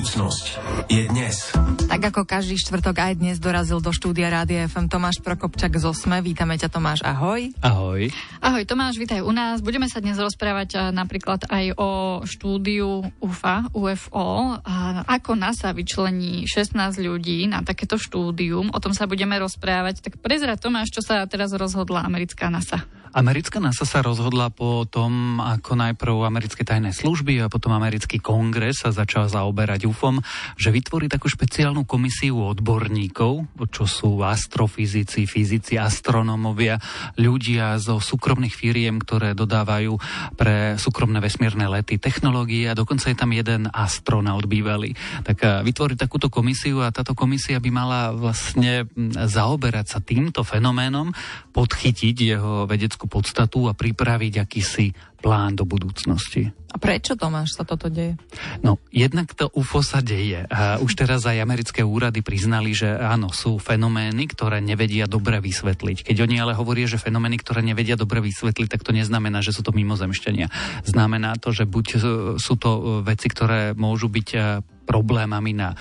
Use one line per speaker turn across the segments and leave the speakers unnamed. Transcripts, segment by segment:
Budúcnosť je dnes.
Tak ako každý štvrtok aj dnes dorazil do štúdia Rádia FM Tomáš Prokopčak z Osme. Vítame ťa Tomáš, ahoj.
Ahoj.
Ahoj Tomáš, vítaj u nás. Budeme sa dnes rozprávať a, napríklad aj o štúdiu UFA, UFO, ako NASA vyčlení 16 ľudí na takéto štúdium. O tom sa budeme rozprávať. Tak prezrať Tomáš, čo sa teraz rozhodla americká NASA.
Americká NASA sa rozhodla po tom, ako najprv americké tajné služby a potom americký kongres sa začal zaoberať UFOM, že vytvorí takú špeciálnu komisiu odborníkov, čo sú astrofyzici, fyzici, astronómovia, ľudia zo súkromných firiem, ktoré dodávajú pre súkromné vesmírne lety technológie a dokonca je tam jeden astronaut bývalý. Tak vytvorí takúto komisiu a táto komisia by mala vlastne zaoberať sa týmto fenoménom, podchytiť jeho vedeckú vedeckú podstatu a pripraviť akýsi plán do budúcnosti.
A prečo, Tomáš, sa toto deje?
No, jednak to UFO sa deje. A už teraz aj americké úrady priznali, že áno, sú fenomény, ktoré nevedia dobre vysvetliť. Keď oni ale hovoria, že fenomény, ktoré nevedia dobre vysvetliť, tak to neznamená, že sú to mimozemšťania. Znamená to, že buď sú to veci, ktoré môžu byť eh, problémami na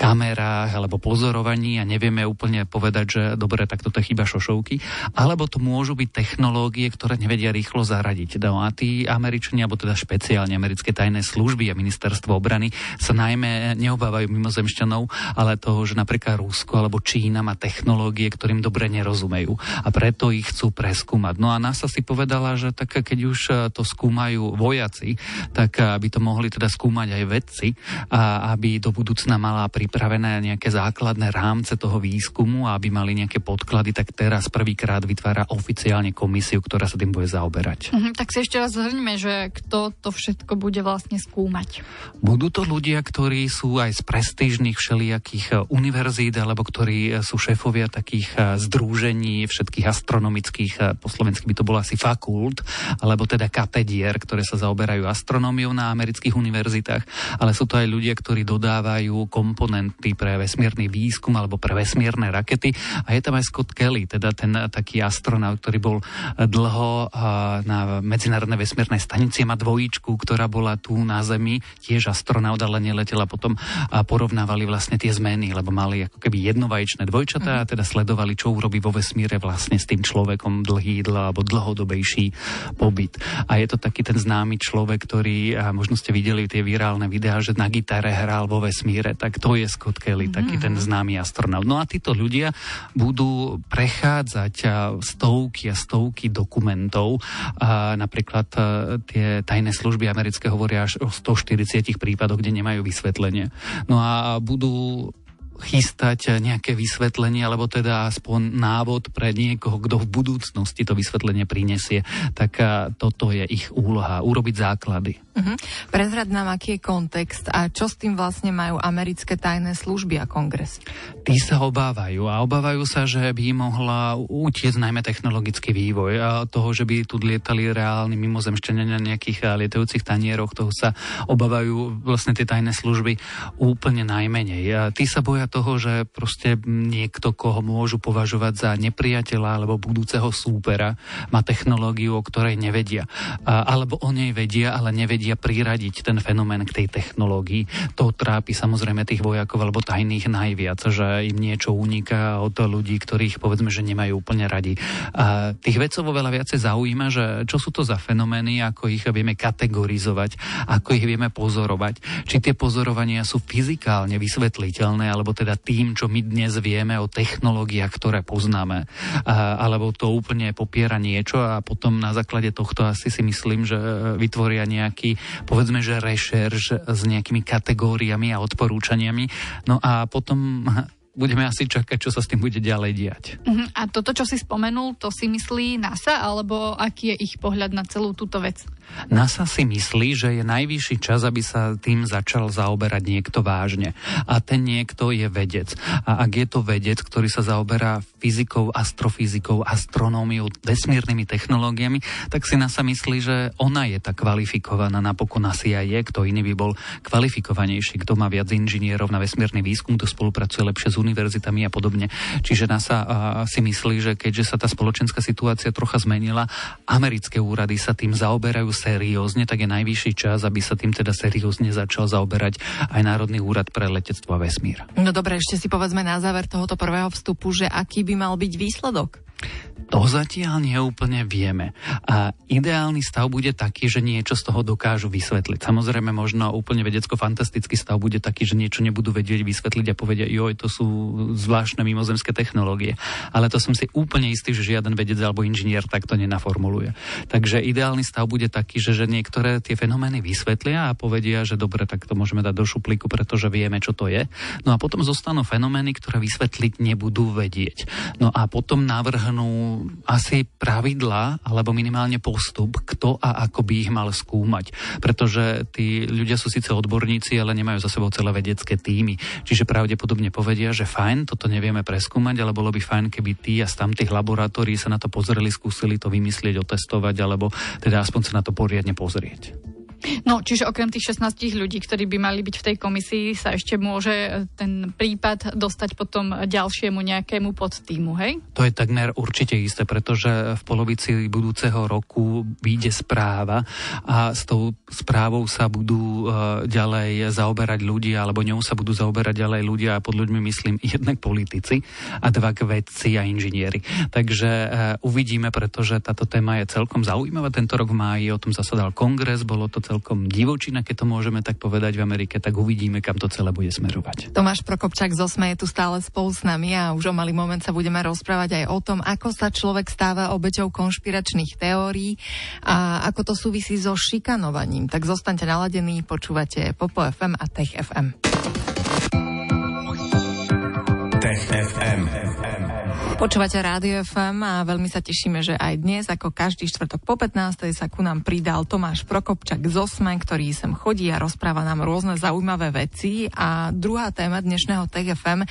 kamerách alebo pozorovaní a nevieme úplne povedať, že dobre, tak toto chyba šošovky, alebo to môžu byť technológie, ktoré nevedia rýchlo zaradiť. No a tí Američania, alebo teda špeciálne americké tajné služby a ministerstvo obrany sa najmä neobávajú mimozemšťanov, ale toho, že napríklad Rusko alebo Čína má technológie, ktorým dobre nerozumejú a preto ich chcú preskúmať. No a NASA si povedala, že tak keď už to skúmajú vojaci, tak aby to mohli teda skúmať aj vedci a aby do budúcna mala pri pripravené nejaké základné rámce toho výskumu a aby mali nejaké podklady, tak teraz prvýkrát vytvára oficiálne komisiu, ktorá sa tým bude zaoberať.
Uh-huh, tak si ešte raz zhrňme, že kto to všetko bude vlastne skúmať.
Budú to ľudia, ktorí sú aj z prestížnych všelijakých e, univerzít, alebo ktorí e, sú šéfovia takých e, združení všetkých astronomických, po slovensky by to bolo asi fakult, alebo teda katedier, ktoré sa zaoberajú astronómiou na amerických univerzitách, ale sú to aj ľudia, ktorí dodávajú komponenty komponenty pre vesmírny výskum alebo pre vesmírne rakety. A je tam aj Scott Kelly, teda ten taký astronaut, ktorý bol dlho na Medzinárodnej vesmírnej stanici, má dvojičku, ktorá bola tu na Zemi, tiež astronaut, ale neletela potom a porovnávali vlastne tie zmeny, lebo mali ako keby jednovaječné dvojčatá a teda sledovali, čo urobí vo vesmíre vlastne s tým človekom dlhý dlho alebo dlhodobejší pobyt. A je to taký ten známy človek, ktorý, a možno ste videli tie virálne videá, že na gitare hral vo vesmíre, tak to je Scott Kelly, mm-hmm. taký ten známy astronaut. No a títo ľudia budú prechádzať stovky a stovky dokumentov. A napríklad tie tajné služby americké hovoria až o 140 prípadoch, kde nemajú vysvetlenie. No a budú chystať nejaké vysvetlenie, alebo teda aspoň návod pre niekoho, kto v budúcnosti to vysvetlenie prinesie, tak toto je ich úloha, urobiť základy.
Uh-huh. Prezrad nám, aký je kontext a čo s tým vlastne majú americké tajné služby a kongres?
Tí sa obávajú a obávajú sa, že by mohla utiec najmä technologický vývoj a toho, že by tu lietali reálni mimozemšťania na nejakých lietajúcich tanieroch, toho sa obávajú vlastne tie tajné služby úplne najmenej. A tí sa boja toho, že proste niekto, koho môžu považovať za nepriateľa alebo budúceho súpera, má technológiu, o ktorej nevedia. Alebo o nej vedia, ale nevedia vedia priradiť ten fenomén k tej technológii. To trápi samozrejme tých vojakov alebo tajných najviac, že im niečo uniká od ľudí, ktorých povedzme, že nemajú úplne radi. Tých vedcov veľa viacej zaujíma, že čo sú to za fenomény, ako ich vieme kategorizovať, ako ich vieme pozorovať. Či tie pozorovania sú fyzikálne vysvetliteľné, alebo teda tým, čo my dnes vieme o technológiách, ktoré poznáme, alebo to úplne popiera niečo a potom na základe tohto asi si myslím, že vytvoria nejaký povedzme, že rešerš s nejakými kategóriami a odporúčaniami. No a potom budeme asi čakať, čo sa s tým bude ďalej diať.
Uh-huh. A toto, čo si spomenul, to si myslí NASA, alebo aký je ich pohľad na celú túto vec?
NASA si myslí, že je najvyšší čas, aby sa tým začal zaoberať niekto vážne. A ten niekto je vedec. A ak je to vedec, ktorý sa zaoberá fyzikou, astrofyzikou, astronómiou, vesmírnymi technológiami, tak si NASA myslí, že ona je tá kvalifikovaná. Napokon asi aj je, kto iný by bol kvalifikovanejší, kto má viac inžinierov na vesmírny výskum, kto spolupracuje lepšie s univerzitami a podobne. Čiže NASA si myslí, že keďže sa tá spoločenská situácia trocha zmenila, americké úrady sa tým zaoberajú seriózne, tak je najvyšší čas, aby sa tým teda seriózne začal zaoberať aj Národný úrad pre letectvo a vesmír.
No dobre, ešte si povedzme na záver tohoto prvého vstupu, že aký by mal byť výsledok?
To zatiaľ neúplne vieme. A ideálny stav bude taký, že niečo z toho dokážu vysvetliť. Samozrejme, možno úplne vedecko-fantastický stav bude taký, že niečo nebudú vedieť vysvetliť a povedia, joj, to sú zvláštne mimozemské technológie. Ale to som si úplne istý, že žiaden vedec alebo inžinier takto nenaformuluje. Takže ideálny stav bude taký, že, že niektoré tie fenomény vysvetlia a povedia, že dobre, tak to môžeme dať do šuplíku, pretože vieme, čo to je. No a potom zostanú fenomény, ktoré vysvetliť nebudú vedieť. No a potom navrhnú asi pravidla alebo minimálne postup, kto a ako by ich mal skúmať. Pretože tí ľudia sú síce odborníci, ale nemajú za sebou celé vedecké týmy. Čiže pravdepodobne povedia, že fajn, toto nevieme preskúmať, ale bolo by fajn, keby tí a z tamtých laboratórií sa na to pozreli, skúsili to vymyslieť, otestovať, alebo teda aspoň sa na to poriadne pozrieť.
No, čiže okrem tých 16 ľudí, ktorí by mali byť v tej komisii, sa ešte môže ten prípad dostať potom ďalšiemu nejakému podtýmu, hej?
To je takmer určite isté, pretože v polovici budúceho roku vyjde správa a s tou správou sa budú uh, ďalej zaoberať ľudia, alebo ňou sa budú zaoberať ďalej ľudia a pod ľuďmi myslím jednak politici a dva vedci a inžinieri. Takže uh, uvidíme, pretože táto téma je celkom zaujímavá. Tento rok v máji o tom zasadal kongres, bolo to celkom divočina, keď to môžeme tak povedať v Amerike, tak uvidíme, kam to celé bude smerovať.
Tomáš Prokopčák z Osme je tu stále spolu s nami a už o malý moment sa budeme rozprávať aj o tom, ako sa človek stáva obeťou konšpiračných teórií a ako to súvisí so šikanovaním. Tak zostaňte naladení, počúvate Popo FM a Tech FM.
Tech FM.
Počúvate Rádio FM a veľmi sa tešíme, že aj dnes, ako každý štvrtok po 15. sa ku nám pridal Tomáš Prokopčak z Osme, ktorý sem chodí a rozpráva nám rôzne zaujímavé veci. A druhá téma dnešného TGFM e,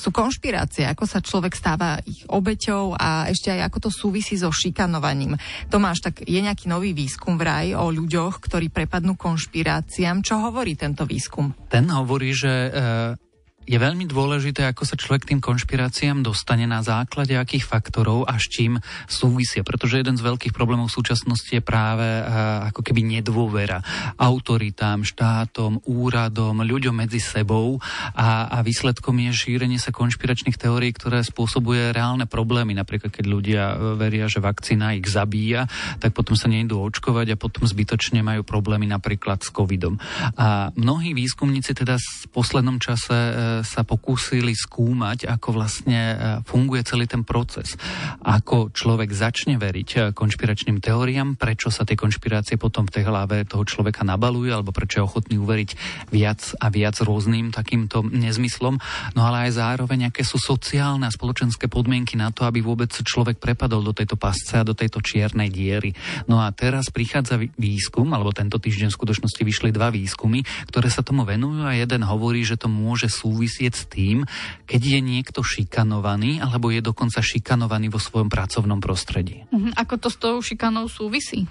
sú konšpirácie, ako sa človek stáva ich obeťou a ešte aj ako to súvisí so šikanovaním. Tomáš, tak je nejaký nový výskum vraj o ľuďoch, ktorí prepadnú konšpiráciám. Čo hovorí tento výskum?
Ten hovorí, že e, je veľmi dôležité, ako sa človek tým konšpiráciám dostane na základe akých faktorov a s čím súvisia. Pretože jeden z veľkých problémov v súčasnosti je práve uh, ako keby nedôvera autoritám, štátom, úradom, ľuďom medzi sebou a, a výsledkom je šírenie sa konšpiračných teórií, ktoré spôsobuje reálne problémy. Napríklad, keď ľudia e, veria, že vakcína ich zabíja, tak potom sa nejdú očkovať a potom zbytočne majú problémy napríklad s covidom. A mnohí výskumníci teda v poslednom čase e, sa pokúsili skúmať, ako vlastne e, funguje celý ten proces. Ako človek začne veriť e, konšpiračným teóriám, prečo sa tie konšpirácie potom v tej hlave toho človeka nabalujú, alebo prečo je ochotný uveriť viac a viac rôznym takýmto nezmyslom. No ale aj zároveň, aké sú sociálne a spoločenské podmienky na to, aby vôbec človek prepadol do tejto pasce a do tejto čiernej diery. No a teraz prichádza výskum, alebo tento týždeň v skutočnosti vyšli dva výskumy, ktoré sa tomu venujú a jeden hovorí, že to môže súvisieť súvisieť s tým, keď je niekto šikanovaný alebo je dokonca šikanovaný vo svojom pracovnom prostredí.
Mhm, ako to s tou šikanou súvisí?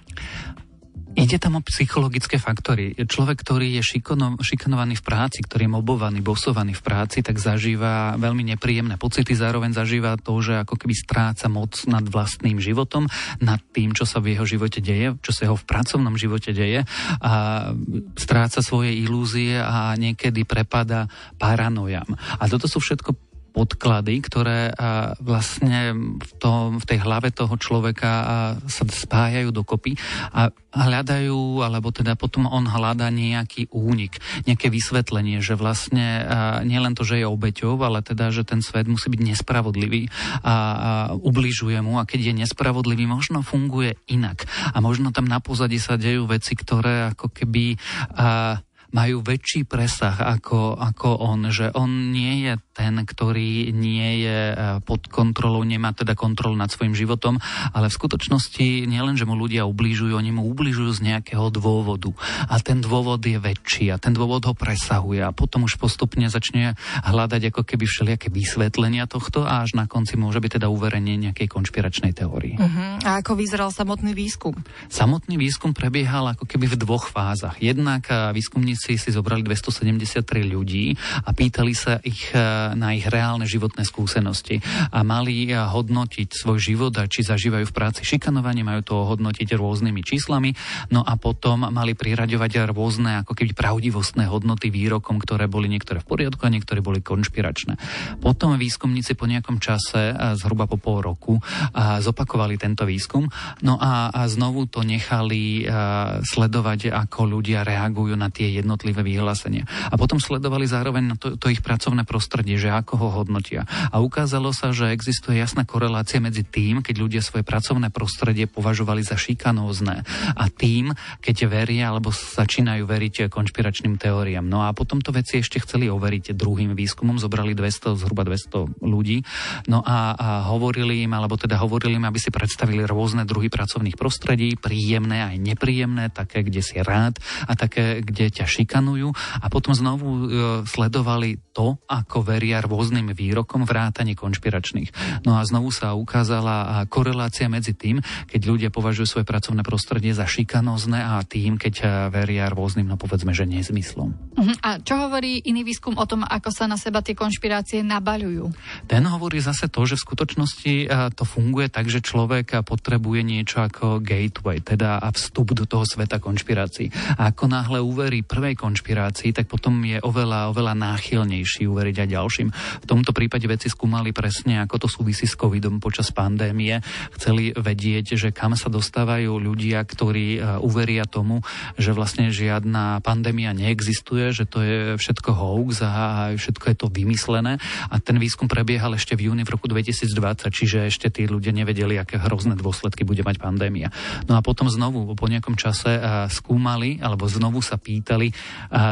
Ide tam o psychologické faktory. Človek, ktorý je šikono, šikanovaný v práci, ktorý je mobovaný, bosovaný v práci, tak zažíva veľmi nepríjemné pocity, zároveň zažíva to, že ako keby stráca moc nad vlastným životom, nad tým, čo sa v jeho živote deje, čo sa jeho v pracovnom živote deje a stráca svoje ilúzie a niekedy prepada paranojam. A toto sú všetko podklady, ktoré vlastne v, tom, v tej hlave toho človeka sa spájajú dokopy a hľadajú, alebo teda potom on hľada nejaký únik, nejaké vysvetlenie, že vlastne nielen to, že je obeťou, ale teda, že ten svet musí byť nespravodlivý a, ubližuje mu a keď je nespravodlivý, možno funguje inak. A možno tam na pozadí sa dejú veci, ktoré ako keby majú väčší presah ako, ako on, že on nie je ten, ktorý nie je e, pod kontrolou, nemá teda kontrolu nad svojim životom, ale v skutočnosti nielen, že mu ľudia ubližujú, oni mu ubližujú z nejakého dôvodu. A ten dôvod je väčší a ten dôvod ho presahuje a potom už postupne začne hľadať ako keby všelijaké vysvetlenia tohto a až na konci môže byť teda uverenie nejakej konšpiračnej teórii.
Uh-huh. A ako vyzeral samotný výskum?
Samotný výskum prebiehal ako keby v dvoch fázach. Jednak e, výskumníci si zobrali 273 ľudí a pýtali sa ich e, na ich reálne životné skúsenosti a mali e, hodnotiť svoj život a či zažívajú v práci šikanovanie, majú to hodnotiť rôznymi číslami, no a potom mali priraďovať rôzne ako keby pravdivostné hodnoty výrokom, ktoré boli niektoré v poriadku a niektoré boli konšpiračné. Potom výskumníci po nejakom čase, zhruba po pol roku, zopakovali tento výskum, no a znovu to nechali sledovať, ako ľudia reagujú na tie jednotlivé vyhlásenia. A potom sledovali zároveň to, to ich pracovné prostredie, že ako ho hodnotia. A ukázalo sa, že existuje jasná korelácia medzi tým, keď ľudia svoje pracovné prostredie považovali za šikanózne a tým, keď veria alebo začínajú veriť konšpiračným teóriám. No a potom to veci ešte chceli overiť druhým výskumom, zobrali 200, zhruba 200 ľudí, no a, a hovorili im, alebo teda hovorili im, aby si predstavili rôzne druhy pracovných prostredí, príjemné aj nepríjemné, také, kde si rád a také, kde ťa šikanujú a potom znovu e, sledovali to, ako veria rôznym výrokom vrátane konšpiračných. No a znovu sa ukázala korelácia medzi tým, keď ľudia považujú svoje pracovné prostredie za šikanózne a tým, keď e, veria rôznym, no povedzme, že nezmyslom.
Uh-huh. A čo hovorí iný výskum o tom, ako sa na seba tie konšpirácie nabaľujú?
Ten hovorí zase to, že v skutočnosti e, to funguje tak, že človek potrebuje niečo ako gateway, teda vstup do toho sveta konšpirácií. A ako náhle uverí prvej konšpirácii, tak potom je oveľa, oveľa náchylnejší uveriť aj ďalším. V tomto prípade veci skúmali presne, ako to súvisí s covidom počas pandémie. Chceli vedieť, že kam sa dostávajú ľudia, ktorí e, uveria tomu, že vlastne žiadna pandémia neexistuje, že to je všetko hoax a všetko je to vymyslené. A ten výskum prebiehal ešte v júni v roku 2020, čiže ešte tí ľudia nevedeli, aké hrozné dôsledky bude mať pandémia. No a potom znovu po nejakom čase e, skúmali alebo znovu sa pýtali e,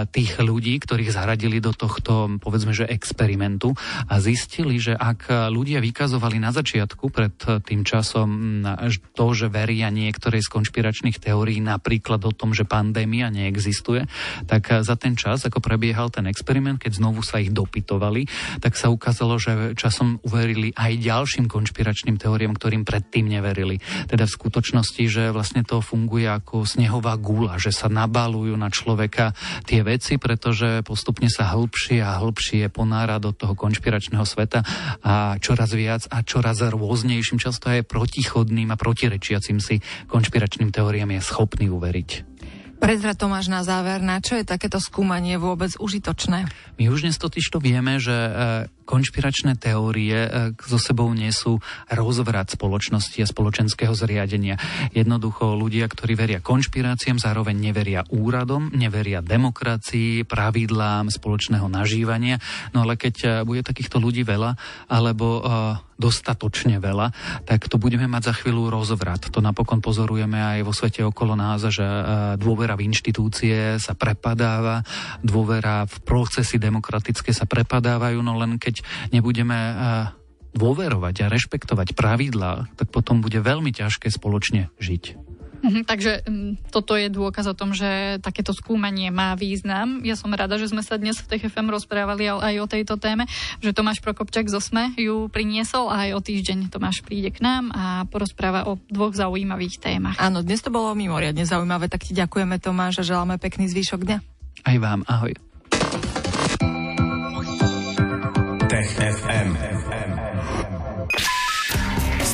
tých ľudí, ktorých zaradili do tohto, povedzme, že experimentu a zistili, že ak ľudia vykazovali na začiatku pred tým časom to, že veria niektorej z konšpiračných teórií, napríklad o tom, že pandémia neexistuje, tak za ten čas, ako prebiehal ten experiment, keď znovu sa ich dopytovali, tak sa ukázalo, že časom uverili aj ďalším konšpiračným teóriám, ktorým predtým neverili. Teda v skutočnosti, že vlastne to funguje ako snehová gula, že sa nabalujú na človeka tie veci, pretože postupne sa hĺbšie a hĺbšie ponára do toho konšpiračného sveta a čoraz viac a čoraz rôznejším, často aj protichodným a protirečiacim si konšpiračným teóriám je schopný uveriť.
Prezrad Tomáš na záver, na čo je takéto skúmanie vôbec užitočné?
My už dnes totiž to vieme, že konšpiračné teórie e, so sebou nesú rozvrat spoločnosti a spoločenského zriadenia. Jednoducho ľudia, ktorí veria konšpiráciám, zároveň neveria úradom, neveria demokracii, pravidlám spoločného nažívania. No ale keď e, bude takýchto ľudí veľa, alebo dostatočne veľa, tak to budeme mať za chvíľu rozvrat. To napokon pozorujeme aj vo svete okolo nás, že dôvera v inštitúcie sa prepadáva, dôvera v procesy demokratické sa prepadávajú, no len keď nebudeme dôverovať a rešpektovať pravidlá, tak potom bude veľmi ťažké spoločne žiť.
Mhm, takže m, toto je dôkaz o tom, že takéto skúmanie má význam. Ja som rada, že sme sa dnes v TFM rozprávali aj o tejto téme, že Tomáš Prokopčak z OSME ju priniesol a aj o týždeň Tomáš príde k nám a porozpráva o dvoch zaujímavých témach.
Áno, dnes to bolo mimoriadne zaujímavé, tak ti ďakujeme Tomáš a želáme pekný zvyšok dňa.
Aj vám, ahoj.